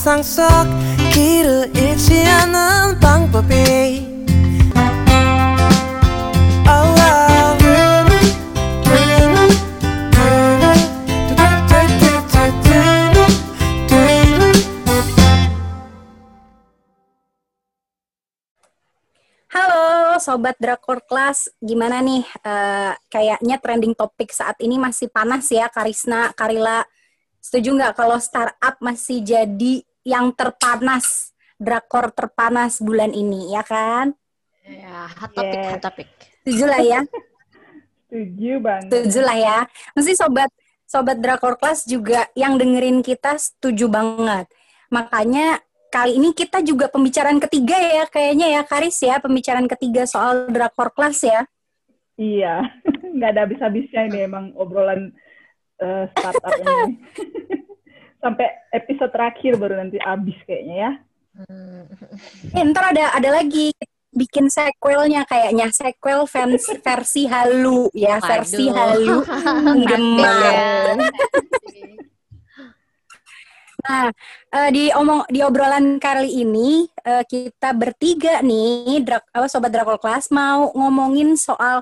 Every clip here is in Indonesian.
세상 속 길을 잃지 않는 방법이 Oh, oh. Halo Sobat Drakor Class, gimana nih? Eh, kayaknya trending topik saat ini masih panas ya, Karisna, Karila. Setuju nggak kalau startup masih jadi yang terpanas, drakor terpanas bulan ini, ya kan? Ya, hot topic, Yes. hot topic. Setuju lah ya? Setuju banget. Setuju lah ya. Mesti Sobat Sobat Drakor Class juga yang dengerin kita setuju banget. Makanya kali ini kita juga pembicaraan ketiga ya, kayaknya ya, Karis ya, pembicaraan ketiga soal Drakor Class ya. Iya, nggak ada habis-habisnya ini emang obrolan eh, startup ini. Sampai episode terakhir baru nanti habis kayaknya ya. Hmm. Eh, ntar ada ada lagi bikin sequelnya kayaknya sequel fans versi halu ya versi Waduh. halu. Ya. Nah eh, di omong di obrolan kali ini eh, kita bertiga nih drak, apa sobat Drakor Class mau ngomongin soal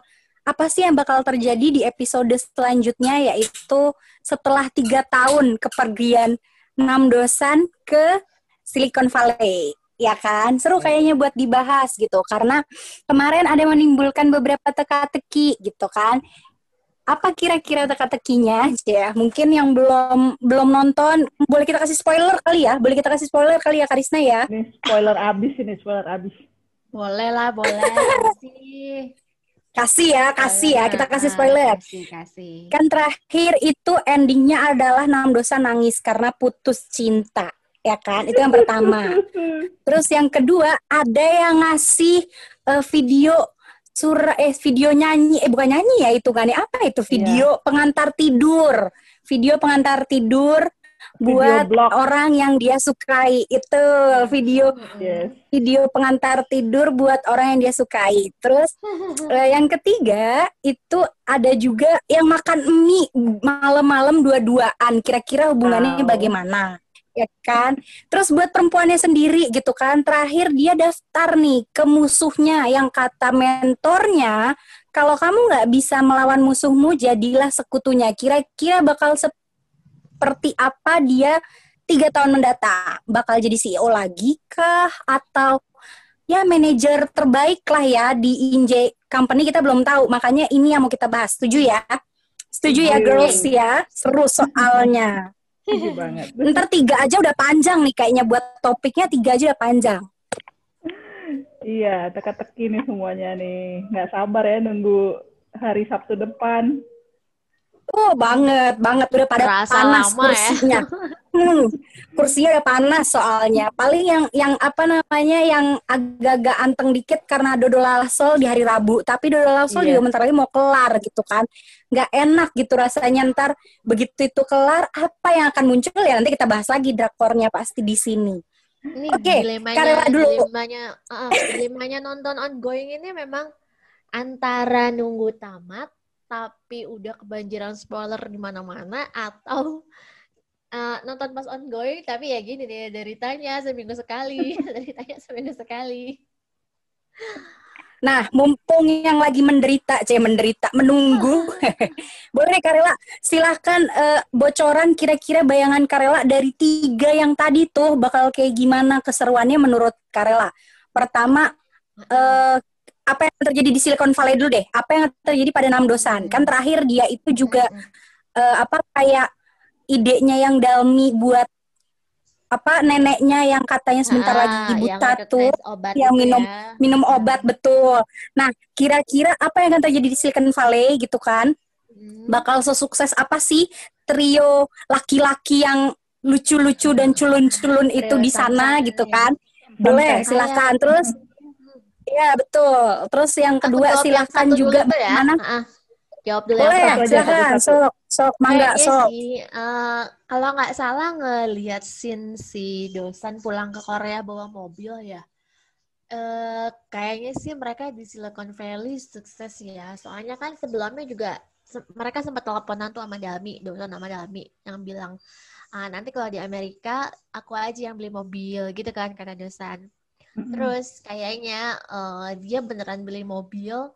apa sih yang bakal terjadi di episode selanjutnya yaitu setelah tiga tahun kepergian enam dosan ke Silicon Valley. Ya kan? Seru kayaknya buat dibahas gitu. Karena kemarin ada yang menimbulkan beberapa teka-teki gitu kan. Apa kira-kira teka-tekinya? Ya mungkin yang belum belum nonton boleh kita kasih spoiler kali ya? Boleh kita kasih spoiler kali ya Karisna ya? Ini spoiler abis ini, spoiler abis. Boleh lah, boleh. Kasih. Kasih ya kasih ya. Kita kasih spoiler. Kasih, kasih. kan terakhir itu endingnya adalah enam dosa nangis karena putus cinta ya kan? Itu yang pertama. Terus yang kedua ada yang ngasih eh, video surah eh video nyanyi. Eh bukan nyanyi ya itu kan ya. Apa itu? Video pengantar tidur. Video pengantar tidur buat blog. orang yang dia sukai itu video Yes. video pengantar tidur buat orang yang dia sukai terus Eh, yang ketiga itu ada juga yang makan mie malam-malam dua-duaan. Kira-kira hubungannya Wow. bagaimana? Ya kan? Terus buat perempuannya sendiri gitu kan. Terakhir dia daftar nih ke musuhnya yang kata mentornya, kalau kamu nggak bisa melawan musuhmu, jadilah sekutunya. Kira-kira bakal seperti apa dia tiga tahun mendatang? Bakal jadi CEO lagi kah? Atau ya manajer terbaik lah ya di Inje Company kita belum tahu makanya ini yang mau kita bahas setuju ya setuju ya girls ya seru soalnya Setuju banget. ntar tiga aja udah panjang nih kayaknya buat topiknya tiga aja udah panjang Iya, teka-teki nih semuanya nih. Nggak sabar ya nunggu hari Sabtu depan. Oh banget banget. Udah pada Terasa panas lama ya. kursinya. Hmm, kursinya udah panas soalnya. Paling yang yang apa namanya yang agak-agak anteng dikit karena dodol lasol di hari Rabu. Tapi dodol lasol Iya. juga bentar lagi mau kelar gitu kan. Nggak enak gitu rasanya. Ntar begitu itu kelar apa yang akan muncul? Ya nanti kita bahas lagi drakornya pasti di sini. Ini Oke, dilemanya, Karela dulu. dilemanya, uh, dilemanya nonton ongoing ini memang antara nunggu tamat tapi udah kebanjiran spoiler di mana-mana atau uh, nonton pas ongoing tapi ya gini deh deritanya seminggu sekali, deritanya seminggu sekali. Nah, mumpung yang lagi menderita, c menderita, menunggu, boleh nih Karela, silahkan eh, bocoran kira-kira bayangan Karela dari tiga yang tadi tuh bakal kayak gimana keseruannya menurut Karela. Pertama, eh, apa yang terjadi di Silicon Valley dulu deh? Apa yang terjadi pada enam dosan? Kan terakhir dia itu juga eh, apa kayak idenya yang Dalmi buat apa neneknya yang katanya sebentar Ah, lagi yang buta recognize tuh obat yang itu minum ya. minum obat betul. Nah, kira-kira apa yang akan terjadi di Silicon Valley gitu kan? Hmm. Bakal sesukses apa sih trio laki-laki yang lucu-lucu dan culun-culun itu di sana Samsung, gitu ya. kan? Boleh, Sampai. silakan. Terus ya betul. Terus yang kedua jawab yang silakan dulu juga tuh ya. mana? Ah, jawab dulu Boleh, yang satu silakan. Sok, sok, mangga, sok. sih, eh, kalau nggak salah ngelihat scene si Dosan pulang ke Korea bawa mobil ya. Eh, kayaknya sih mereka di Silicon Valley sukses ya. Soalnya kan sebelumnya juga se- mereka sempat teleponan tuh sama Dalmi, Dosan sama Dalmi yang bilang ah, nanti kalau di Amerika aku aja yang beli mobil gitu kan kata dosen. Terus kayaknya eh, dia beneran beli mobil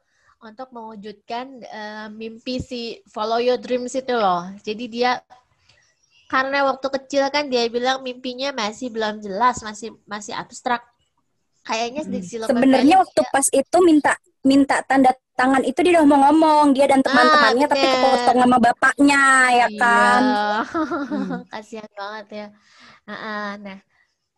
untuk mewujudkan eh, mimpi si follow your dreams itu loh. Jadi dia karena waktu kecil kan dia bilang mimpinya masih belum jelas, masih masih abstrak. Kayaknya di Hmm. Silicon Sebenarnya waktu pas itu minta minta tanda tangan itu dia udah mau ngomong dia dan teman-temannya tapi Ah, bener. kepotong sama bapaknya ya kan. Iya. Hmm. Kasihan banget ya. Nah, nah,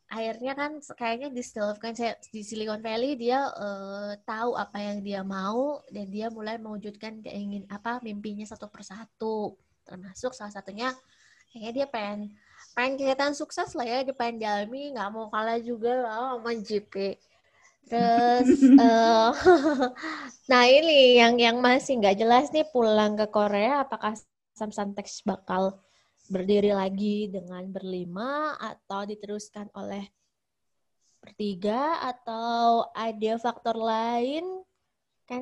akhirnya kan kayaknya di Silicon di Silicon Valley dia eh, tahu apa yang dia mau dan dia mulai mewujudkan keingin apa mimpinya satu persatu. Termasuk salah satunya kayaknya dia pengen pengen kelihatan sukses lah ya di pengen Dalmi nggak mau kalah juga lah sama JP. Terus eh, nah ini yang yang masih nggak jelas nih pulang ke Korea apakah Samsung Text bakal berdiri lagi dengan berlima atau diteruskan oleh bertiga atau ada faktor lain kan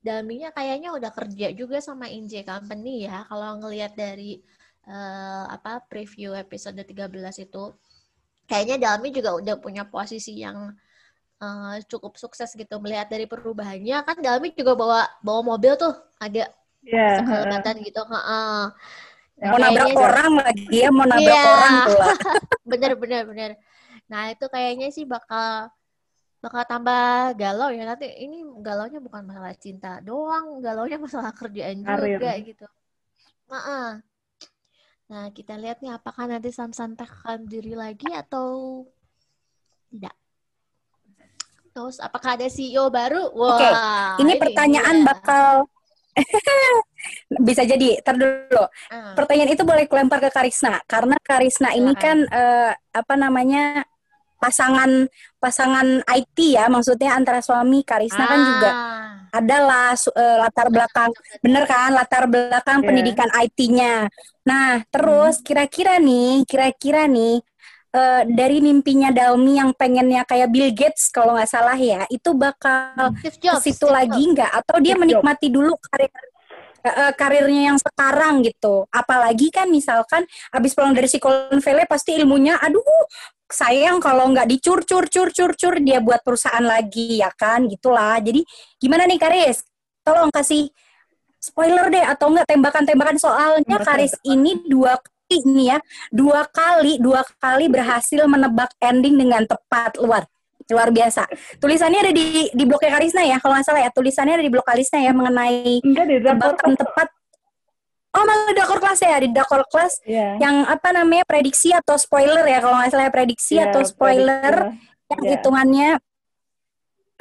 Dalminya kayaknya udah kerja juga sama Inje Company ya kalau ngelihat dari eh, apa preview episode 13 itu kayaknya Dalmi juga udah punya posisi yang eh, cukup sukses gitu melihat dari perubahannya kan Dalmi juga bawa bawa mobil tuh ada Iya. sekelebatan gitu heeh. Mau nabrak orang lagi ya mau nabrak Iya. orang pula. bener bener bener nah itu kayaknya sih bakal bakal tambah galau ya nanti ini galaunya bukan masalah cinta doang galaunya masalah kerjaan Karir. juga gitu Heeh. nah kita lihat nih apakah nanti Samsung Tech akan diri lagi atau tidak terus apakah ada CEO baru wah Oke, Ini pertanyaan dia. bakal bisa jadi. Ntar dulu. Ah, Pertanyaan itu boleh kelempar ke Karisna karena Karisna ini kan eh, apa namanya pasangan pasangan IT ya maksudnya antara suami Karisna kan juga ah. adalah eh, latar belakang bener kan latar belakang Iya. pendidikan IT-nya. Nah, terus kira-kira nih, kira-kira nih eh, dari mimpinya Dalmi yang pengennya kayak Bill Gates kalau nggak salah ya, itu bakal Steve ke Jobs, situ lagi Jobs. nggak atau dia Steve menikmati dulu karir eh, eh, karirnya yang sekarang gitu. Apalagi kan misalkan habis pulang dari Silicon Valley pasti ilmunya aduh sayang kalau nggak dicur cur cur cur cur dia buat perusahaan lagi ya kan gitulah. Jadi gimana nih Karis? Tolong kasih spoiler deh atau enggak tembakan-tembakan soalnya. Karis ini dua nih ya dua kali dua kali berhasil menebak ending dengan tepat. Luar luar biasa. Tulisannya ada di di blognya Karisna ya kalau nggak salah ya. Tulisannya ada di blog Karisna ya mengenai Enggak di tebakan tepat. Oh malah di Dakor kelas ya di Dakor kelas Iya. yang apa namanya prediksi atau spoiler ya kalau nggak salah ya, prediksi Iya, atau spoiler prediksi yang Iya. hitungannya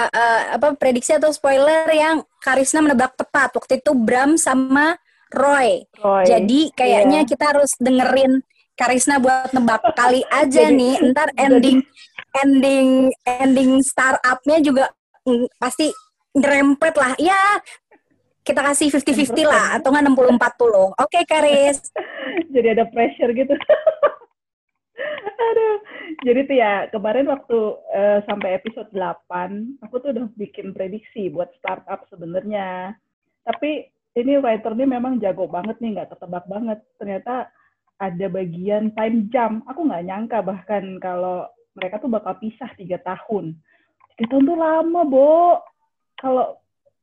uh, uh, apa prediksi atau spoiler yang Karisna menebak tepat. Waktu itu Bram sama Roy. Roy. Jadi kayaknya Iya. kita harus dengerin Karisna buat nebak kali aja Jadi- nih. Ntar ending ending ending startupnya juga mm, pasti ngerempet lah. Ya kita kasih 50-50 lah atau nggak 60-40. Oke Karis. jadi ada pressure gitu. Aduh. Jadi tuh ya, kemarin waktu eh, sampai episode 8, aku tuh udah bikin prediksi buat startup sebenarnya. Tapi ini writer memang jago banget nih, nggak ketebak banget. Ternyata ada bagian time jump. Aku nggak nyangka bahkan kalau mereka tuh bakal pisah tiga tahun. Tiga tahun tuh lama, Bo. Kalau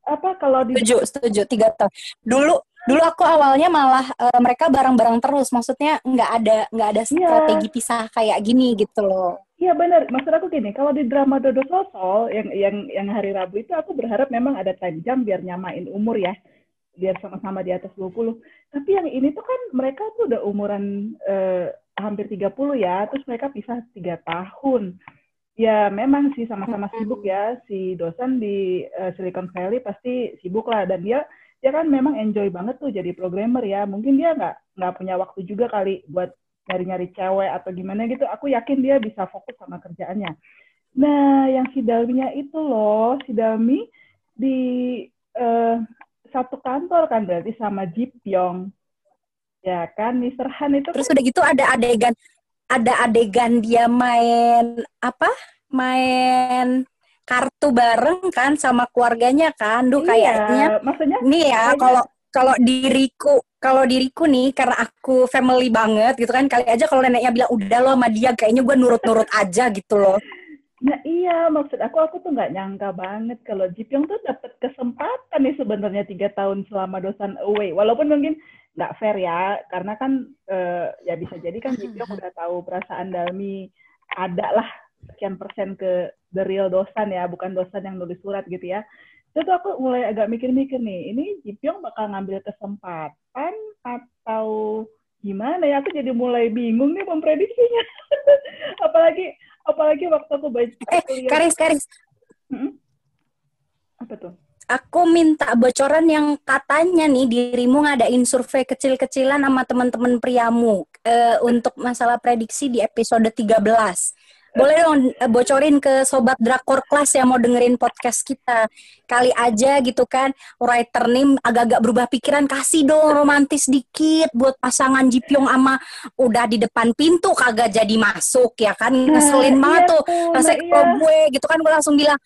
apa kalau di Setuju, setuju. Tiga tahun. Dulu, dulu aku awalnya malah eh, mereka bareng-bareng terus. Maksudnya nggak ada nggak ada strategi pisah kayak gini gitu loh. Iya benar, maksud aku gini, kalau di drama Dodo Sosol yang yang yang hari Rabu itu aku berharap memang ada time jump biar nyamain umur ya. Biar sama-sama di atas 20. Tapi yang ini tuh kan mereka tuh udah umuran eh, hampir 30 ya, terus mereka pisah tiga tahun. Ya memang sih sama-sama sibuk ya, si dosen di eh, Silicon Valley pasti sibuk lah dan dia dia kan memang enjoy banget tuh jadi programmer ya. Mungkin dia nggak nggak punya waktu juga kali buat nyari-nyari cewek atau gimana gitu, aku yakin dia bisa fokus sama kerjaannya. Nah, yang si Dalminya itu loh, si Dalmi di eh, satu kantor kan berarti sama Ji Pyong. Ya kan, Mr. Han itu Terus udah gitu ada adegan ada adegan dia main apa? Main kartu bareng kan sama keluarganya kan. Duh Iya, kayaknya maksudnya nih ya kalau kalau diriku kalau diriku nih karena aku family banget gitu kan kali aja kalau neneknya bilang udah lo sama dia kayaknya gue nurut-nurut aja gitu loh. Nah iya, maksud aku aku tuh nggak nyangka banget kalau Jipyong tuh dapat kesempatan nih sebenarnya tiga tahun selama dosan away. Walaupun mungkin nggak fair ya, karena kan eh, ya bisa jadi kan Jipyong udah tahu perasaan Dalmi ada lah sekian persen ke the real dosan ya, bukan dosan yang nulis surat gitu ya. Itu tuh aku mulai agak mikir-mikir nih, ini Jipyong bakal ngambil kesempatan atau gimana ya? Aku jadi mulai bingung nih memprediksinya. apalagi apalagi waktu aku baca Eh, Karis, Karis, Mm-mm. apa tuh? aku minta bocoran yang katanya nih dirimu ngadain survei kecil-kecilan sama teman-teman priamu eh, untuk masalah prediksi di episode 13. Boleh dong eh, bocorin ke sobat Drakor Class yang mau dengerin podcast kita. Kali aja gitu kan, writer name agak-agak berubah pikiran, kasih dong romantis dikit buat pasangan Jipyong sama udah di depan pintu kagak jadi masuk ya kan. Ngeselin Nah, banget iya tuh. Rasanya nah kalau iya. gue gitu kan gue langsung bilang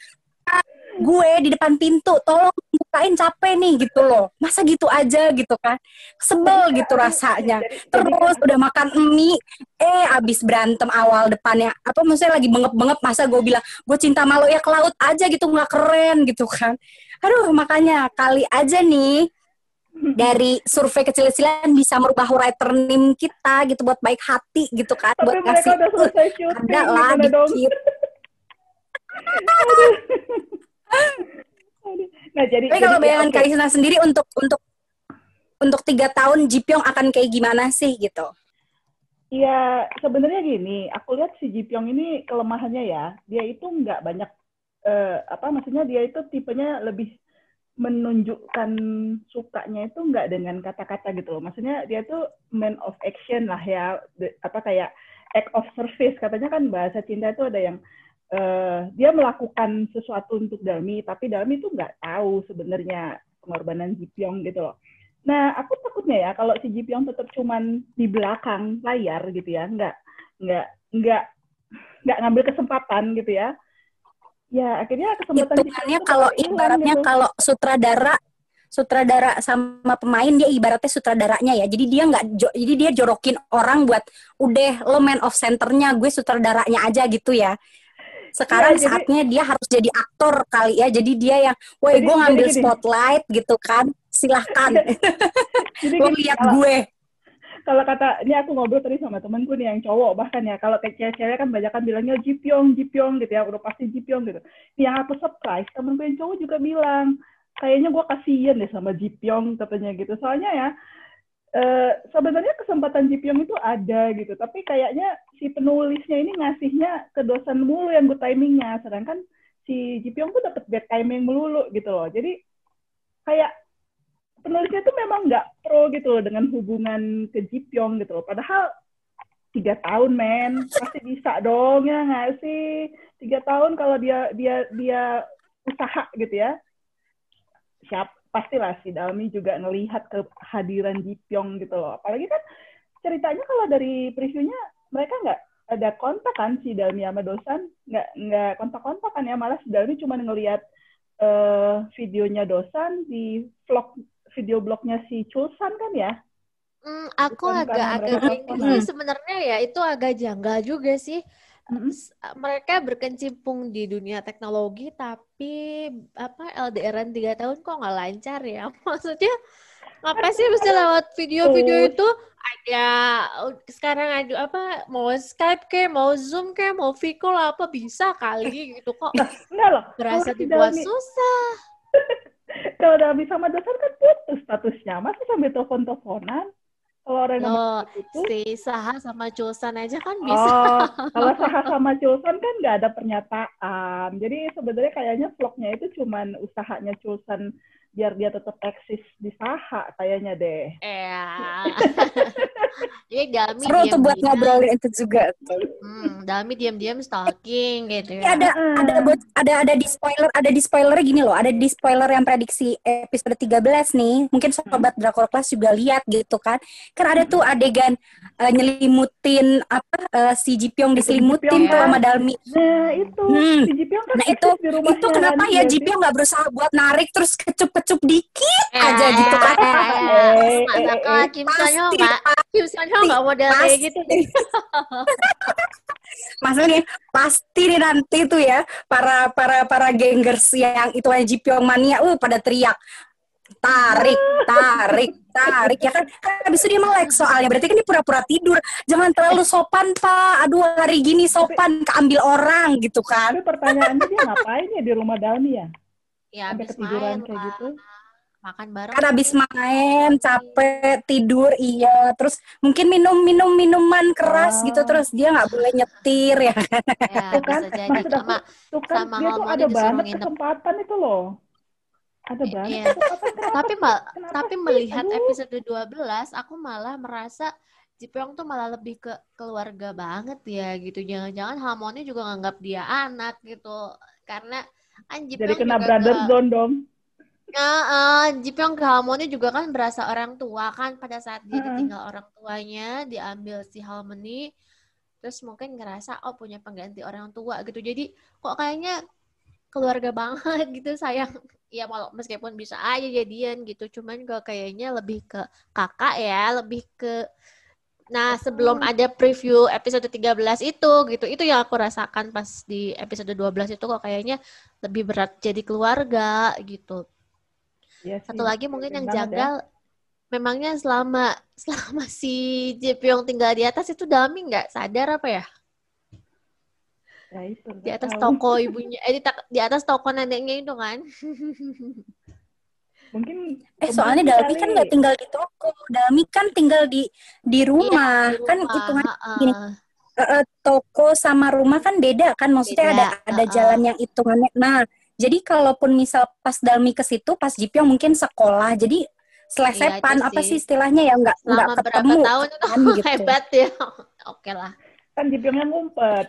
"Ah, gue di depan pintu tolong bukain capek nih gitu loh. Masa gitu aja gitu kan. Sebel gitu rasanya. terus udah makan mie. Eh abis berantem awal depannya. Apa maksudnya lagi bengep-bengep masa gue bilang gue cinta malu ya ke laut aja gitu nggak keren gitu kan. Aduh makanya kali aja nih dari survei kecil-kecilan bisa merubah writer name kita gitu buat baik hati gitu kan Tapi buat ngasih ada lah dikit. Nah, jadi, Tapi kalau bayangan oke. Karisna sendiri untuk untuk untuk tiga tahun Jipyong akan kayak gimana sih gitu? Iya, sebenarnya gini, aku lihat si Jipyong ini kelemahannya ya, dia itu nggak banyak eh, apa maksudnya dia itu tipenya lebih menunjukkan sukanya itu nggak dengan kata-kata gitu loh. Maksudnya dia tuh man of action lah ya, De- apa kayak act of service katanya kan bahasa cinta itu ada yang eh, dia melakukan sesuatu untuk Dalmi, tapi Dalmi itu nggak tahu sebenarnya pengorbanan Jipyong gitu loh. Nah, aku takutnya ya kalau si Jipyong tetap cuman di belakang layar gitu ya, nggak nggak nggak nggak ngambil kesempatan gitu ya. Ya akhirnya kesempatan Hitungannya itu kalau ibaratnya gitu. kalau sutradara sutradara sama pemain dia ibaratnya sutradaranya ya. Jadi dia nggak jadi dia jorokin orang buat udah lo man of centernya gue sutradaranya aja gitu ya. Sekarang Iya, jadi- saatnya dia harus jadi aktor kali ya. Jadi dia yang, woi gue ngambil jadi gini. spotlight gitu kan. Silahkan Jadi lo gini, lihat gue. kalau kata ini aku ngobrol tadi sama temanku nih yang cowok bahkan ya kalau kayak cewek-cewek kan banyak kan bilangnya Jipyong Jipyong gitu ya udah pasti Jipyong gitu yang aku surprise temanku yang cowok juga bilang kayaknya gue kasihan deh sama Jipyong katanya gitu soalnya ya eh, sebenarnya kesempatan Jipyong itu ada gitu tapi kayaknya si penulisnya ini ngasihnya ke dosen mulu yang good timingnya sedangkan si Jipyong tuh dapet bad timing melulu gitu loh. Jadi kayak penulisnya tuh memang nggak pro gitu loh dengan hubungan ke Jipyong gitu loh. Padahal tiga tahun men pasti bisa dong ya nggak sih? Tiga tahun kalau dia dia dia usaha gitu ya. Siap pastilah si Dalmi juga ngelihat kehadiran Jipyong gitu loh. Apalagi kan ceritanya kalau dari previewnya mereka nggak ada kontak kan si Dalmi sama Dosan? Nggak nggak kontak-kontak kan ya malah si Dalmi cuma ngelihat eh, videonya Dosan di vlog video blognya si Chulsan kan ya? Hmm, aku Bukan agak sih sebenarnya ya itu agak janggal juga sih. Mm-mm. S- Mereka berkecimpung di dunia teknologi tapi apa LDRan tiga tahun kok nggak lancar ya? Maksudnya apa sih mesti lewat video-video Terus. itu ada sekarang ada apa mau Skype kayak mau Zoom kayak mau video call apa bisa kali gitu kok enggak loh berasa dibuat susah. kalau Dalmi sama Dosan kan putus statusnya masa sambil telepon-teleponan kalau orang yang Loh, putus si Saha sama Chosan aja kan bisa. Oh, kalau Saha sama Chulsan kan nggak ada pernyataan. Jadi sebenarnya kayaknya vlognya itu cuman usahanya Chulsan biar dia tetap eksis di Saha kayaknya deh. Ya. Jadi Dami Seru tuh buat ngobrolin itu juga tuh. Hmm, Dami diam-diam stalking gitu ya. ada ada bot- ada ada di spoiler ada di spoilernya gini loh ada di spoiler yang prediksi episode 13 nih mungkin sobat Drakor Class juga lihat gitu kan kan ada tuh adegan eh, nyelimutin apa eh, si Jipyong diselimutin Jipyong, tuh ya. sama Dalmi Nah itu Hmm. si Jipyong kan nah itu di rumahnya itu kenapa ya sih? Jipyong nggak berusaha buat narik terus kecup kekecup dikit Eh, aja gitu kan. eh, eh, Eh, eh, eh, Kim nggak? Kim Sonyo nggak model kayak gitu deh. Maksudnya nih, pasti nih nanti tuh ya para para para gengers yang itu aja Jipyong mania, uh pada teriak tarik, tarik, tarik ya kan. Habis itu dia melek soalnya berarti kan dia pura-pura tidur. Jangan terlalu sopan pak. Aduh hari gini sopan keambil orang gitu kan. Tapi pertanyaannya dia ngapain ya di rumah Dalmi ya? Ya habis ketiduran main kayak lah. gitu. Makan bareng. Kan habis main capek tidur iya terus mungkin minum minum minuman keras Ah. gitu terus dia nggak boleh nyetir ya kan. Ya, Tuh kan, bisa jadi. maksud aku, Sama, Tuh kan Sama dia tuh ada banget nginep. kesempatan itu loh. Ada banget iya. tapi mal- kenapa tapi sih? melihat Aduh. episode 12 aku malah merasa Jipyong tuh malah lebih ke keluarga banget ya gitu. Jangan-jangan Harmony juga nganggap dia anak gitu. Karena kan Jipyong Jadi kena brother ke, zone dong. Heeh, Jipyong ke Harmony juga kan berasa orang tua kan pada saat dia ditinggal orang tuanya, diambil si Harmony. Terus mungkin ngerasa oh punya pengganti orang tua gitu. Jadi kok kayaknya keluarga banget gitu sayang. Ya walau meskipun bisa aja jadian gitu, cuman kok kayaknya lebih ke kakak ya, lebih ke Nah, sebelum ada preview episode 13 itu gitu, itu yang aku rasakan pas di episode 12 itu kok kayaknya lebih berat jadi keluarga gitu. Iya sih, Satu lagi mungkin yang ya. janggal, memangnya selama selama si Jipyong tinggal di atas itu Dami nggak sadar apa ya? Ya itu. Di atas tahu. toko ibunya, eh di, di atas toko neneknya itu kan? Mungkin Eh soalnya Dalmi kan nggak tinggal di toko, Dalmi kan tinggal di di rumah, Iya, di kan rumah, hitungan heeh. gini. Eh, eh, toko sama rumah kan beda kan, maksudnya Beda, ada ada heeh. jalan yang hitungannya. Nah, jadi kalaupun misal pas Dalmi ke situ, pas Jipyong mungkin sekolah, jadi selesepan Iya, apa sih. istilahnya ya nggak nggak Selama berapa ketemu tahun itu kan gitu. hebat ya. Oke lah. Kan Jipyongnya ngumpet.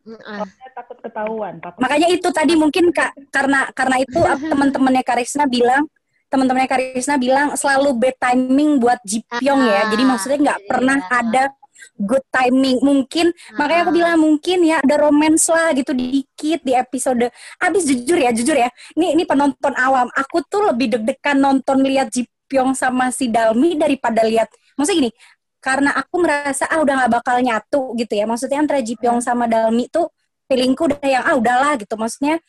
Heeh. Soalnya takut ketahuan. Takut Makanya itu tadi mungkin Kak karena karena itu apa, teman-temannya Karisna bilang teman-temannya Karisna bilang selalu bad timing buat Jipyong ya. Jadi Ah, maksudnya nggak iya. pernah ada good timing. Mungkin makanya aku bilang mungkin ya ada romance lah gitu dikit di episode. Abis jujur ya, jujur ya. Ini ini penonton awam. Aku tuh lebih deg-degan nonton lihat Jipyong sama si Dalmi daripada lihat. Maksudnya gini, karena aku merasa ah udah nggak bakal nyatu gitu ya. Maksudnya antara Jipyong sama Dalmi tuh feelingku udah yang ah udahlah gitu. Maksudnya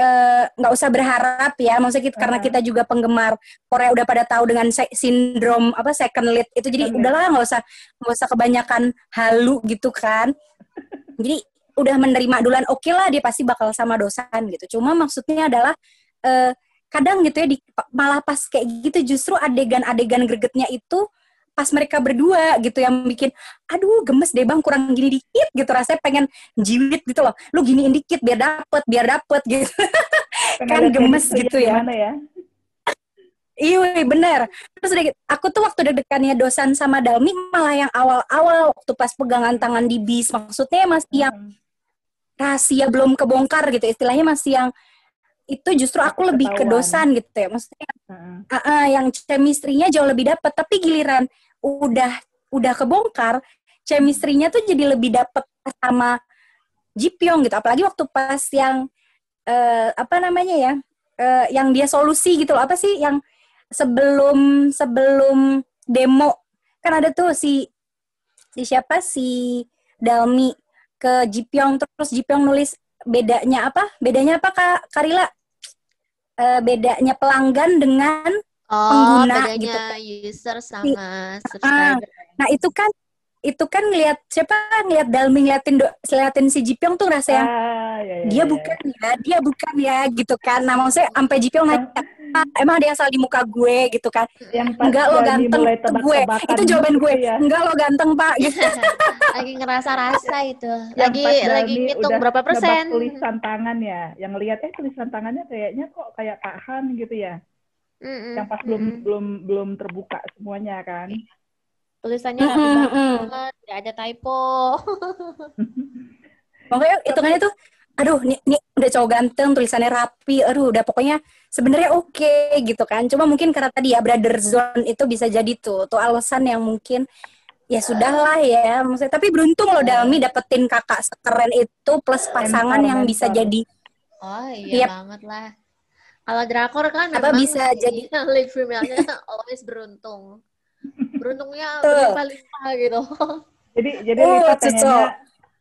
eh, nggak usah berharap ya. Maksudnya kita, karena Hmm. kita juga penggemar Korea udah pada tahu dengan se- sindrom apa second lead itu jadi lead. udahlah nggak usah nggak usah kebanyakan halu gitu kan. Jadi udah menerima duluan oke lah dia pasti bakal sama dosan gitu. Cuma maksudnya adalah eh, kadang gitu ya di, malah pas kayak gitu justru adegan-adegan gregetnya itu pas mereka berdua gitu yang bikin aduh gemes deh bang kurang gini dikit gitu. Rasanya pengen jiwit gitu loh. Lu giniin dikit biar dapet biar dapet gitu. Kan gemes gitu ya. Ya? iya bener. Terus udah gitu, aku tuh waktu deg-degannya dosan sama Dalmi malah yang awal-awal waktu pas pegangan tangan di bis. Maksudnya masih yang Hmm. rahasia belum kebongkar gitu istilahnya masih yang itu justru aku lebih ke dosan gitu ya. Maksudnya Heeh. Ah, ah, yang chemistry-nya jauh lebih dapet. Tapi giliran udah udah kebongkar chemistry-nya tuh jadi lebih dapet sama Jipyong gitu. Apalagi waktu pas yang eh, apa namanya ya eh, yang dia solusi gitu loh. Apa sih yang sebelum sebelum demo? Kan ada tuh si si siapa? Si Dalmi ke Jipyong. Terus Jipyong nulis bedanya apa? Bedanya apa kak Karila Eh, bedanya pelanggan dengan Oh, pengguna bedanya gitu. user sama Ah, subscriber. Nah itu kan itu kan ngelihat siapa ngelihat Dalmi ngeliatin do, ngeliatin si Jipyong tuh rasa yang Ah, ya, ya, dia ya, bukan ya dia bukan ya gitu kan. Nah maksudnya sampai Jipyong "Ah, emang ada yang salah di muka gue gitu kan. Yang pas Enggak lo ganteng itu gue. Itu jawaban gitu gue. ya. Enggak lo ganteng pak gitu. lagi ngerasa rasa itu. Lagi lagi ngitung udah berapa persen. tulisan tangan ya. Yang lihat eh tulisan tangannya kayaknya kok kayak Kak Han gitu ya. Mm-mm, Yang pas belum mm-mm. belum belum terbuka semuanya kan. Tulisannya mm. banget, nggak ada typo. Makanya hitungannya tuh aduh nih, nih udah cowok ganteng tulisannya rapi aduh udah pokoknya sebenarnya oke gitu kan cuma mungkin karena tadi ya brother zone itu bisa jadi tuh tuh alasan yang mungkin ya sudahlah ya maksudnya tapi beruntung loh Dalmi dapetin kakak sekeren itu plus pasangan yang bisa mentor. jadi Oh iya Yep. banget lah. Kalau drakor kan Apa bisa jadi- lead female-nya always beruntung. Beruntungnya berlimpah-limpah gitu. Jadi jadi Oh, cocok. pengennya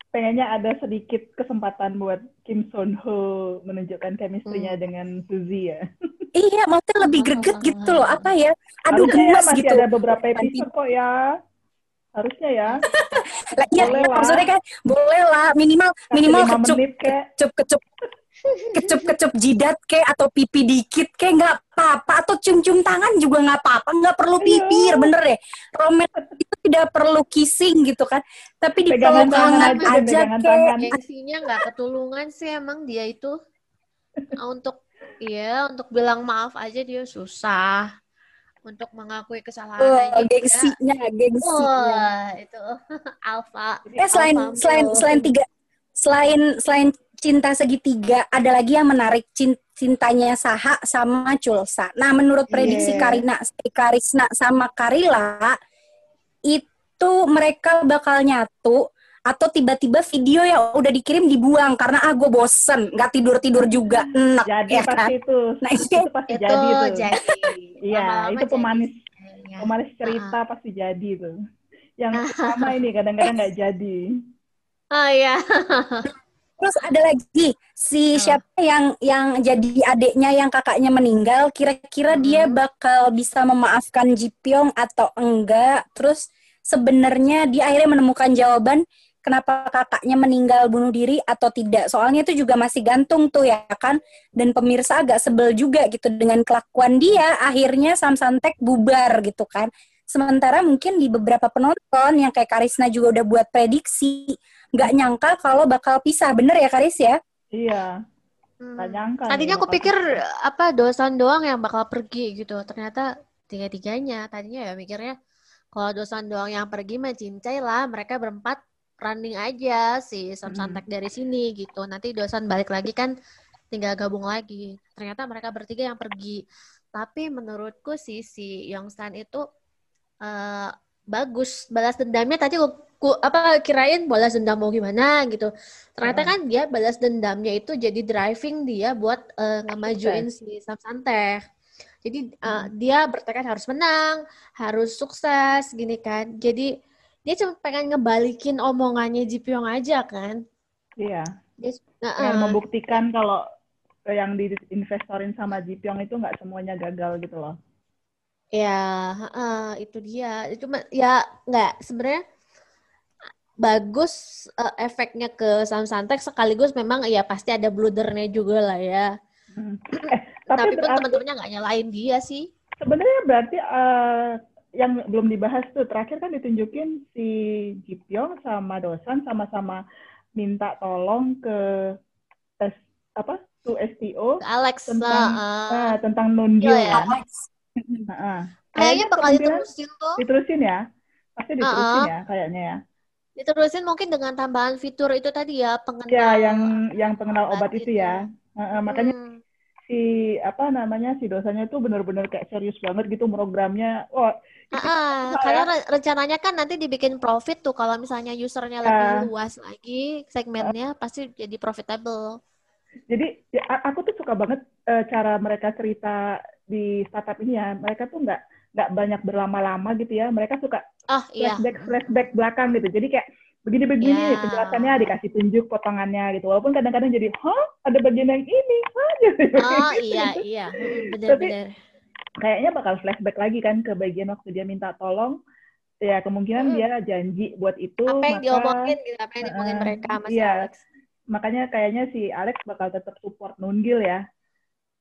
pengennya ada sedikit kesempatan buat Kim Son Ho menunjukkan chemistry-nya Hmm. dengan Suzy ya. Iya, maksudnya lebih greget gitu loh. Apa ya? Aduh, Harusnya ya, gemes masih gitu. ada beberapa episode kok ya. Harusnya ya. Lah, Iya, Boleh lah. maksudnya kan boleh lah minimal minimal kecup kecup kecup kecup kecup jidat kayak atau pipi dikit kayak nggak apa-apa atau cium-cium tangan juga nggak apa-apa nggak perlu bibir bener deh romet itu tidak perlu kissing gitu kan tapi di tangan aja tangan. Gengsinya nggak ketulungan sih emang dia itu. Untuk iya, untuk bilang maaf aja dia susah. Untuk mengakui kesalahan oh, aja dia- gengsinya gengsinya Wah, itu alfa. Eh selain alfa selain male. selain tiga selain selain cinta segitiga ada lagi yang menarik cin- cintanya Saha sama Culsa. Nah menurut prediksi Iya. Karina, Karisna sama Karila itu mereka bakal nyatu atau tiba-tiba video yang udah dikirim dibuang karena ah gue bosen nggak tidur tidur juga enak Jadi ya kan pasti itu. Nah, itu itu- pasti itu jadi tuh. jadi. Iya, Lama-lama itu jadi pemanis sih. pemanis cerita pasti jadi tuh. Yang pertama ini kadang-kadang nggak jadi. Oh iya. Terus ada lagi si Apa? siapa yang yang jadi adiknya yang kakaknya meninggal, kira-kira dia Hmm. bakal bisa memaafkan Ji Pyong atau enggak? Terus sebenarnya dia akhirnya menemukan jawaban kenapa kakaknya meninggal bunuh diri atau tidak. Soalnya itu juga masih gantung tuh ya kan. Dan pemirsa agak sebel juga gitu dengan kelakuan dia. Akhirnya Samsantek bubar gitu kan. Sementara mungkin di beberapa penonton yang kayak Karisna juga udah buat prediksi, nggak nyangka kalau bakal pisah. Bener ya Karis ya? Iya, Hmm. nggak nyangka. Tadinya aku pikir apa dosan doang yang bakal pergi gitu. Ternyata tiga-tiganya. Tadinya ya mikirnya kalau dosan doang yang pergi mah cincai lah. Mereka berempat running aja si Sam Hmm. Santek dari sini gitu. Nanti dosan balik lagi kan tinggal gabung lagi. Ternyata mereka bertiga yang pergi. Tapi menurutku sih si Yongstan itu eh, bagus. Balas dendamnya tadi aku, ku- apa kirain balas dendam mau gimana gitu. Ternyata kan dia balas dendamnya itu jadi driving dia buat eh, ngemajuin si Sam Santek. Jadi eh, dia bertekad harus menang, harus sukses gini kan. Jadi dia cuma pengen ngebalikin omongannya Ji Pyong aja kan. Iya, Dia, pengen Heeh. membuktikan kalau yang diinvestorin sama Ji Pyong itu nggak semuanya gagal gitu loh. Ya, heeh, itu dia. Cuma ya nggak sebenarnya bagus eh, efeknya ke Sam Santek sekaligus memang ya pasti ada bludernya juga lah ya. Hmm. Eh, tapi Tapi pun teman-temannya nggak nyalain dia sih. sebenarnya berarti eh, yang belum dibahas tuh terakhir kan ditunjukin si Ji Pyong sama Dosan sama-sama minta tolong ke S, apa to STO Alex Tentang- heeh. ah, tentang Nungil Iya, ya. ya. Alex. Heeh. Kayaknya bakal diterusin tuh. diterusin ya. Pasti diterusin Uh-uh. ya kayaknya ya. Diterusin mungkin dengan tambahan fitur itu tadi ya, pengenal Ya yang yang pengenal obat obat itu ya. Heeh, makanya Hmm. si apa namanya si dosanya itu benar-benar kayak serius banget gitu programnya. Ah, Apa karena re- rencananya kan nanti dibikin profit tuh kalau misalnya usernya Ya. lebih luas lagi segmennya pasti jadi profitable. jadi ya, aku tuh suka banget eh, cara mereka cerita di startup ini ya. Mereka tuh nggak nggak banyak berlama-lama gitu ya. Mereka suka Oh iya. flashback flashback belakang gitu. Jadi kayak begini-begini Ya. penjelasannya dikasih tunjuk potongannya gitu. Walaupun kadang-kadang jadi, hah ada bagian yang ini, hah jadi Oh iya gitu. iya, Mm, Tapi- benar-benar. Kayaknya bakal flashback lagi kan ke bagian waktu dia minta tolong. Ya kemungkinan Mm. dia janji buat itu. Apa yang maka diomongin gitu, apa yang diomongin Eh, mereka sama si iya. Alex. makanya kayaknya si Alex bakal tetap support Nungil ya.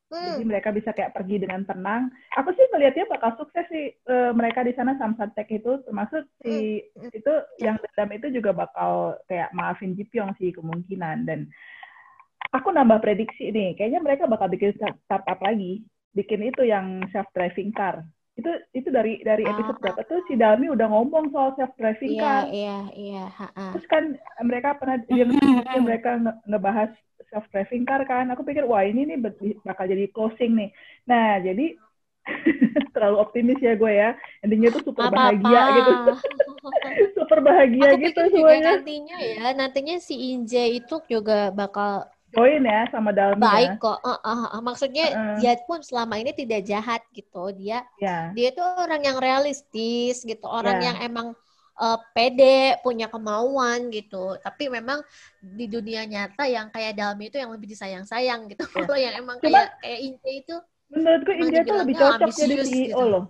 Jadi Hmm. mereka bisa kayak pergi dengan tenang. Aku sih melihatnya bakal sukses sih eh, mereka di sana Samsantek itu termasuk si Hmm. itu yang dendam itu juga bakal kayak maafin Ji Pyong sih kemungkinan dan aku nambah prediksi nih kayaknya mereka bakal bikin start- startup lagi bikin itu yang self driving car itu itu dari dari Ah. episode berapa tuh si Dalmi udah ngomong soal self driving Iya car iya iya. ha-ha. terus kan mereka pernah dia mereka nge- ngebahas self driving car kan aku pikir wah ini nih bakal jadi closing nih nah jadi terlalu optimis ya gue ya endingnya tuh super Apa-apa. bahagia gitu super bahagia Aku gitu semuanya nantinya ya, nantinya si Inje itu juga bakal join ya sama Dalmi baik kok. Eh, eh, eh. Maksudnya Heeh. dia pun selama ini tidak jahat gitu. Dia ya. dia itu orang yang realistis gitu, orang Ya. yang emang eh, pede, punya kemauan gitu. Tapi memang di dunia nyata yang kayak Dalmi itu yang lebih disayang-sayang gitu. Ya. Kalau yang emang Cuma- kayak kayak Ince itu Menurutku Inje tuh lebih dibilangnya cocok jadi CEO gitu. loh.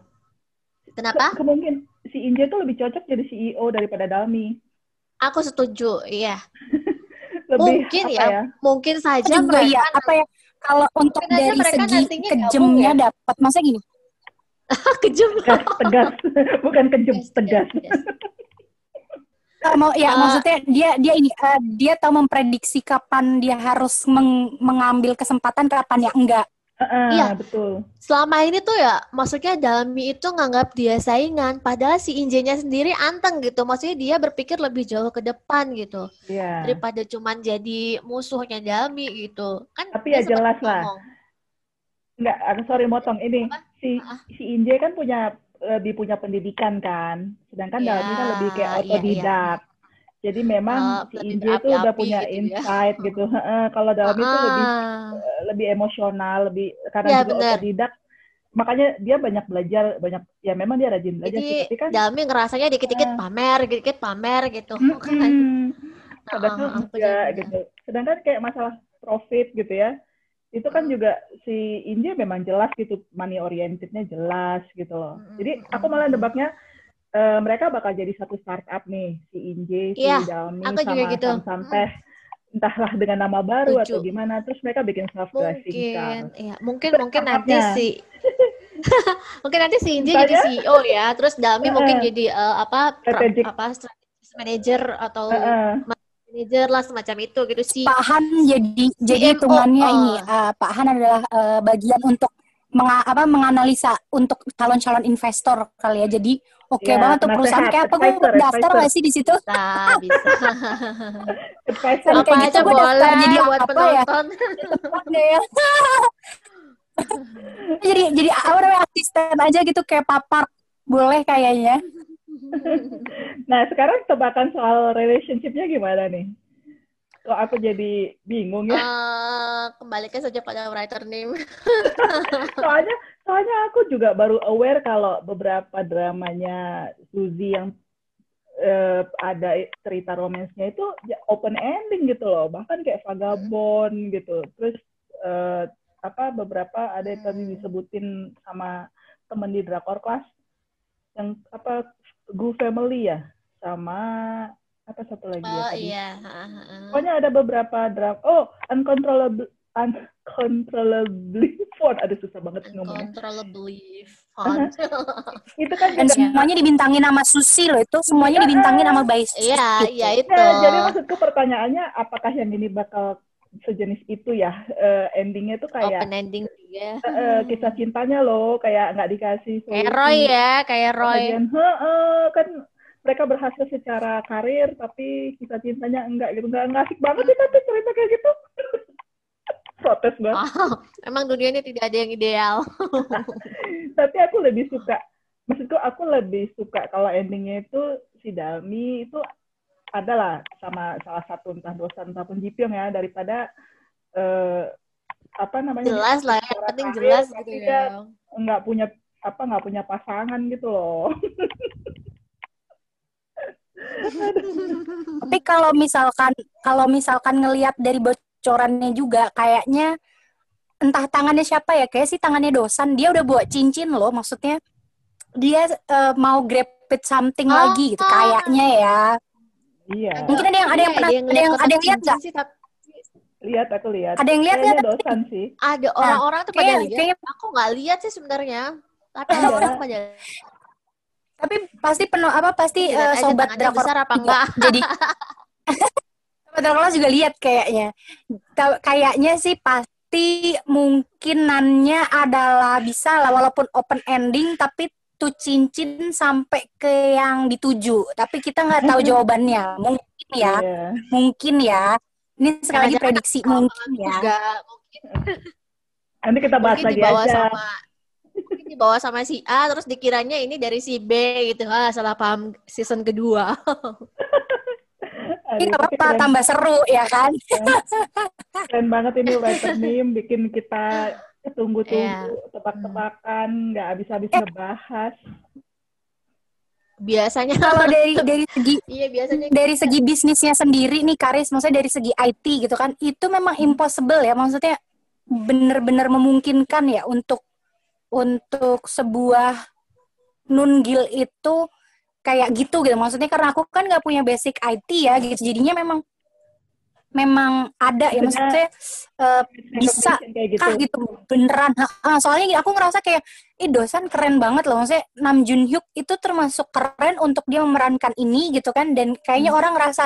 kenapa? Ke- Kemungkin si Inje tuh lebih cocok jadi CEO daripada Dalmi. Aku setuju, iya. Lebih Mungkin apa ya, Mungkin saja juga mereka ya apa ya kalau untuk dari segi nantinya kejemnya gabung dapat masa gini kejem. tegas, tegas. bukan kejem, Yes, tegas. yes, yes. Eh, mau ya Eh, maksudnya dia dia ini eh, dia tahu memprediksi kapan dia harus meng- mengambil kesempatan kapan ya enggak Heeh, Iya. betul. Selama ini tuh ya, maksudnya Dalmi itu nganggap dia saingan, padahal si Injenya sendiri anteng gitu. Maksudnya dia berpikir lebih jauh ke depan gitu, Iya. daripada cuman jadi musuhnya Dalmi gitu. Kan Tapi ya jelas lah. ngomong, Enggak, aku sorry motong ini. Apa? Si Ah. si Inje kan punya lebih punya pendidikan kan. Sedangkan Ya, Dalmi kan lebih kayak iya, iya. otodidak. Jadi memang Eh, si Inje itu udah punya gitu ya. insight gitu. Heeh, Kalau Dalmi itu lebih Ah, lebih emosional, lebih karena Iya, juga otodidak. Makanya dia banyak belajar, banyak ya memang dia rajin belajar sih, Jadi tapi kan Dalmi ngerasanya dikit-dikit Ah. pamer, dikit-dikit pamer gitu. kan. Mm-mm. Ah, Padahal ah, ah, enggak benar-benar. gitu. Sedangkan kayak masalah profit gitu ya, itu kan juga si Inje memang jelas gitu, money orientednya jelas gitu loh. Jadi aku malah mm-mm. Eh, mereka bakal jadi satu startup nih, si Inje, si Iya, Dalmi aku juga sama gitu. Sam Teh. Entahlah dengan nama baru atau Setuju. gimana, terus mereka bikin self Mungkin, iya, mungkin mungkin nanti si mungkin nanti si Inji jadi CEO ya, terus Dalmi mungkin jadi eh, apa pra- Strategic. apa strategis manager atau Heeh. manager lah semacam itu gitu sih. Pak Han jadi jadi hitungannya oh. ini eh, Pak Han adalah eh, bagian untuk menga- apa menganalisa untuk calon-calon investor kali ya jadi oke Ya, banget tuh perusahaan kayak apa gue daftar advisor. nggak sih di situ Bisa, bisa. Advisor Kan apa kayak gitu gua daftar jadi buat apa ya? penonton. Ya. jadi jadi apa namanya asisten aja gitu kayak papar boleh kayaknya Nah, sekarang tebakan soal relationship-nya gimana nih? Kok aku jadi bingung ya? Eh, kembalikan saja pada writer name. soalnya soalnya aku juga baru aware kalau beberapa dramanya Suzy yang eh, ada cerita romansnya itu ya open ending gitu loh bahkan kayak vagabond gitu terus eh, apa beberapa ada yang tadi Hmm. disebutin sama temen di drakor class yang apa Gu Family ya sama apa satu lagi ya Oh tadi iya. Pokoknya ada beberapa drama. Oh, uncontrollable, uncontrollably fun. Aduh susah banget ngomongnya. Uncontrollably fun. Itu kan dan juga. semuanya dibintangin sama Susi loh itu semuanya dibintangin sama Bais Iya, iya itu. Ya, jadi maksudku pertanyaannya, apakah yang ini bakal sejenis itu ya? Eh, endingnya tuh kayak Open ending juga. eh, kisah cintanya loh, kayak nggak dikasih Kayak. Roy ya, kayak Roy. Kemudian, "Heeh, kan mereka berhasil secara karir, tapi kisah cintanya enggak gitu. Nggak nggak asik banget sih tapi cerita kayak gitu. Protes banget. Oh, emang dunia ini tidak ada yang ideal. tapi aku lebih suka maksudku aku lebih suka kalau endingnya itu si Dalmi itu adalah sama salah satu entah dosan entah pun Jipyong ya daripada eh, apa namanya Jelas lah, yang secara penting jelas gitu ya. nggak punya apa nggak punya pasangan gitu loh Tapi kalau misalkan kalau misalkan ngelihat dari bocorannya juga kayaknya entah tangannya siapa ya, kayak sih tangannya dosan. Dia udah bawa cincin loh, maksudnya dia eh, mau grab it something Oh. lagi gitu kayaknya ya. iya Mungkin ada yang ada yang Iya, pernah ada yang ada yang lihat nggak? sih, tapi lihat aku lihat Ada yang lihat nggak? dosan sih ada orang-orang tuh pada Kayak, lihat. kayak Aku nggak lihat sih sebenarnya. Tapi Ada. ada orang pada tapi pasti penuh apa pasti aja sobat drakor besar apa enggak. Jadi sobat drakor juga lihat kayaknya. Kayaknya sih pasti mungkinannya adalah bisa lah walaupun open ending tapi tuh cincin sampai ke yang dituju. Tapi kita nggak tahu jawabannya. Mungkin ya, Iya. mungkin ya. Ini sekali lagi Jangan-jangan prediksi mungkin ya. juga mungkin nanti kita bahas mungkin lagi dibawa aja sama mungkin dibawa sama si A terus dikiranya ini dari si B gitu ah salah paham season kedua Aduh, Ini tapi apa-apa, keren. tambah seru ya kan. Keren banget ini writer meme bikin kita tunggu-tunggu, Iya. tebak-tebakan, nggak habis-habis Eh. ngebahas. Biasanya Kalau dari dari segi Iya, biasanya dari segi bisnisnya sendiri nih Karis, maksudnya dari segi IT gitu kan, itu memang impossible ya, maksudnya benar-benar memungkinkan ya untuk untuk sebuah nunggil itu kayak gitu gitu. Maksudnya karena aku kan nggak punya basic IT ya gitu, jadinya memang memang ada ya. Maksudnya eh, bisa kayak gitu. kah gitu. Beneran. Ha-ha, soalnya aku ngerasa kayak ih dosen keren banget loh. Maksudnya Nam Jun Hyuk itu termasuk keren untuk dia memerankan ini gitu kan. Dan kayaknya orang ngerasa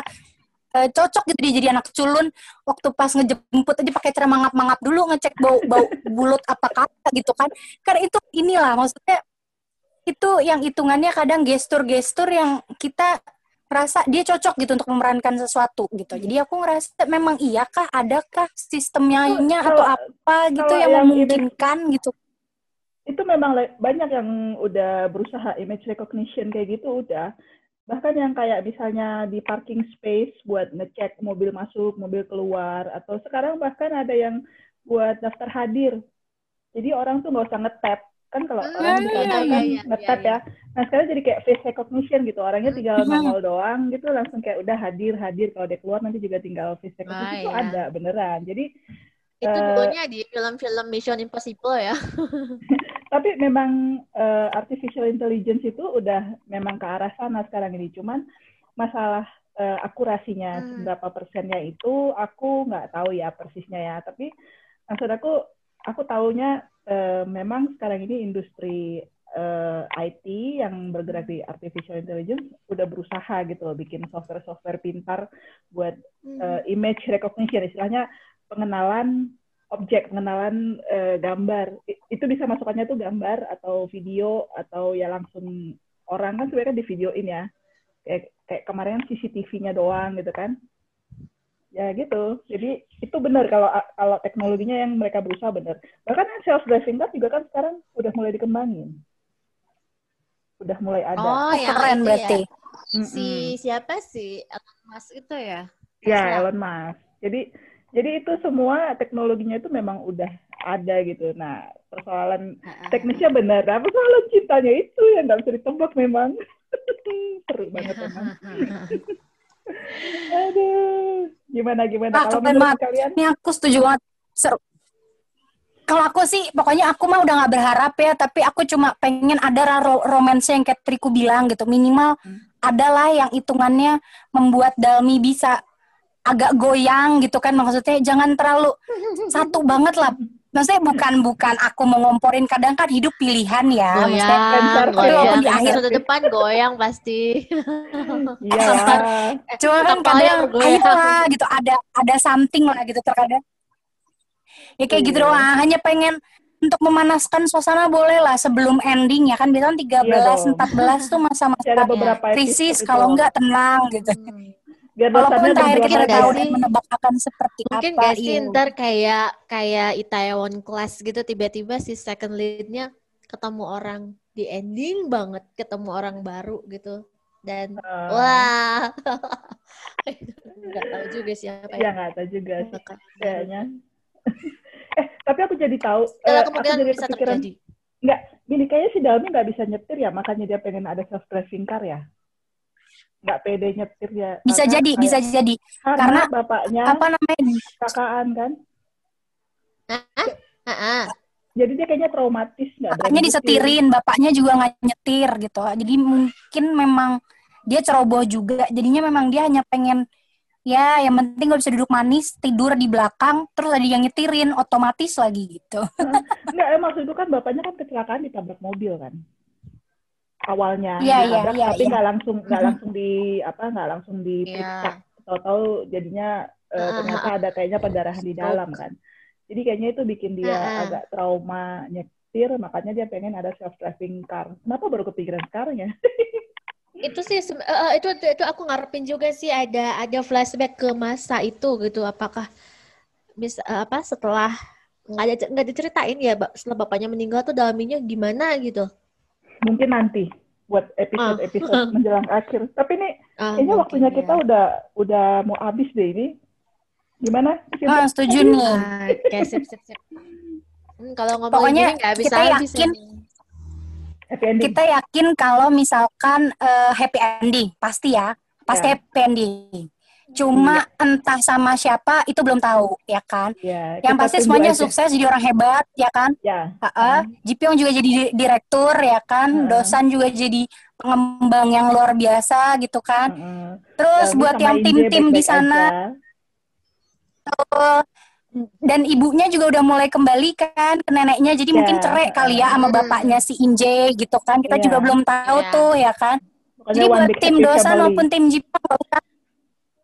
eh, cocok gitu dia jadi anak culun. Waktu pas ngejemput aja pakai cara mangap-mangap dulu ngecek bau bau bulut apa kata gitu kan. Karena itu inilah maksudnya itu yang hitungannya kadang gestur-gestur yang kita rasa dia cocok gitu untuk memerankan sesuatu gitu. Jadi aku ngerasa memang iya kah, adakah sistemnya Kalau- atau apa gitu kalau yang yang memungkinkan gitu. itu memang banyak yang udah berusaha image recognition kayak gitu udah bahkan yang kayak misalnya di parking space buat ngecek mobil masuk mobil keluar atau sekarang bahkan ada yang buat daftar hadir jadi orang tuh nggak usah ngetap kan kalau Hmm, orang di iya, kantor iya, kan iya, ngetap iya, ya. Nah sekarang jadi kayak face recognition gitu. Orangnya tinggal Hmm. nongol doang gitu langsung kayak udah hadir hadir. Kalau dia keluar nanti juga tinggal face recognition Ah, itu iya. ada beneran. Jadi itu dulunya di film-film Mission Impossible ya. tapi memang eh, artificial intelligence itu udah memang ke arah sana sekarang ini. Cuman masalah eh, akurasinya Hmm. berapa persennya itu aku nggak tahu ya persisnya ya. Tapi maksud aku aku taunya eh, memang sekarang ini industri eh, IT yang bergerak di artificial intelligence udah berusaha gitu loh bikin software-software pintar buat eh, image recognition istilahnya pengenalan objek pengenalan eh, gambar. I- itu bisa masukannya tuh gambar atau video atau ya langsung orang kan sebenarnya di videoin ya. Kayak kayak kemarin CCTV-nya doang gitu kan ya gitu jadi itu benar kalau kalau teknologinya yang mereka berusaha benar bahkan self driving car juga kan sekarang udah mulai dikembangin udah mulai ada Oh, yang keren itu berarti. ya. Si siapa sih Elon Musk itu ya? Ya. Elon Musk. Jadi jadi itu semua teknologinya itu memang udah ada gitu. Nah, persoalan teknisnya benar. Nah, persoalan cintanya itu yang nggak bisa ditebak memang. Seru banget memang. Aduh, gimana gimana Ah, kalau menurut kalian? Ini aku setuju banget. Seru. Kalau aku sih, pokoknya aku mah udah nggak berharap ya, tapi aku cuma pengen ada ro romance yang kayak Triku bilang gitu. Minimal adalah yang hitungannya membuat Dalmi bisa agak goyang gitu kan maksudnya jangan terlalu satu banget lah maksudnya bukan bukan aku mau ngomporin kadang kan hidup pilihan ya. Maksudnya Goyang, goyang. walaupun di akhir- Episode depan goyang pasti. Iya. Cuma kan kadang ayolah gitu ada ada something lah gitu terkadang. Ya kayak gitu Iya. doang hanya pengen untuk memanaskan suasana boleh lah sebelum ending ya kan. Biasanya 13 Iya dong. 14 tuh masa-masa krisis kalau enggak tenang gitu. Biar walaupun terakhir kita nggak tahu menebak akan seperti Mungkin apa gak sih ntar kayak kayak Itaewon Class gitu tiba-tiba si second lead-nya ketemu orang di ending banget ketemu orang baru gitu dan Ah, wah nggak tahu juga siapa ya nggak tahu juga kayaknya. eh, tapi aku jadi tahu. segala eh, aku kemungkinan jadi bisa kepikiran, terjadi Enggak, gini kayaknya si Dalmi nggak bisa nyetir ya, makanya dia pengen ada self driving car ya. Nggak pede nyetir ya. bisa karena jadi kayak- bisa jadi Karena, karena bapaknya apa namanya kakaan kan, Ah, ah. jadi dia kayaknya traumatis nggak bapaknya nyetir. disetirin bapaknya juga nggak nyetir gitu jadi mungkin memang dia ceroboh juga jadinya memang dia hanya pengen ya yang penting gak bisa duduk manis tidur di belakang terus ada yang nyetirin otomatis lagi gitu Nggak, maksud itu kan bapaknya kan kecelakaan ditabrak mobil kan. Awalnya Iya, iya, ditabrak, iya, tapi iya. nggak langsung nggak langsung di apa nggak langsung diperiksa. Iya. Tahu-tahu jadinya eh, Ah, ternyata ada kayaknya pendarahan di dalam kan. Jadi kayaknya itu bikin dia Ah, ah. agak trauma nyetir, makanya dia pengen ada self driving car. Kenapa baru kepikiran sekarang ya? itu sih eh, itu, itu itu aku ngarepin juga sih ada ada flashback ke masa itu gitu apakah mis eh, apa setelah nggak ada nggak diceritain ya setelah bapaknya meninggal tuh dalaminya gimana gitu Mungkin nanti buat episode-episode menjelang akhir. Tapi nih Ah, kayaknya mungkin waktunya ya. kita udah udah mau habis deh ini. Gimana? Oh, setuju nih. Oke, sip, sip, sip. Hmm, kalau ngomongin Pokoknya gini nggak bisa kita yakin ini. Happy ending. Kita yakin kalau misalkan eh, happy ending, pasti ya, pasti Ya. happy ending. Cuma entah sama siapa itu belum tahu, ya kan? Ya, Yang pasti semuanya aja. sukses jadi orang hebat, ya kan? Ya, Heeh. Jipyong juga jadi di- direktur, ya kan? Heeh. Dosan juga jadi pengembang yang luar biasa gitu kan? heeh. Terus Lalu buat yang tim-tim di sana aja. dan ibunya juga udah mulai kembali kan ke neneknya jadi Ya, mungkin cerai kali ya sama bapaknya si Inje gitu kan kita Iya. juga belum tahu Iya. tuh ya kan Pokoknya jadi buat tim family. maupun tim Jepang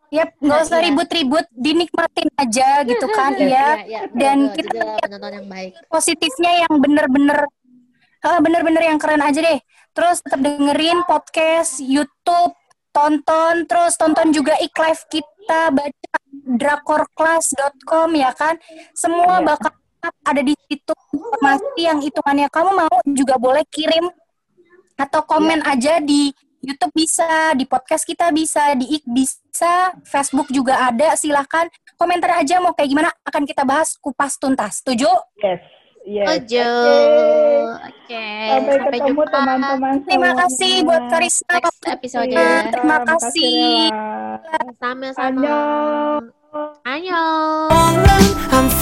Yap, nggak usah Iya. ribut-ribut, dinikmatin aja gitu kan, Iya, iya. iya, Dan betul, kita penonton yang baik. Positifnya yang bener-bener, ah, bener-bener yang keren aja deh. Terus tetap dengerin podcast, YouTube, tonton, terus tonton juga iklive kita, baca drakorclass.com ya kan. Semua Iya. bakal ada di situ informasi yang hitungannya kamu mau juga boleh kirim atau komen aja di YouTube bisa, di podcast kita bisa, di IG bisa, Facebook juga ada. Silahkan komentar aja mau kayak gimana akan kita bahas kupas tuntas. Setuju? Yes. Yes. Oke. Okay. Okay. Sampai, Sampai ketemu teman-teman. Terima kasih buat Karisma. Next episode. Ya. Iya, Terima kasih. Sama-sama. Ayo. I'm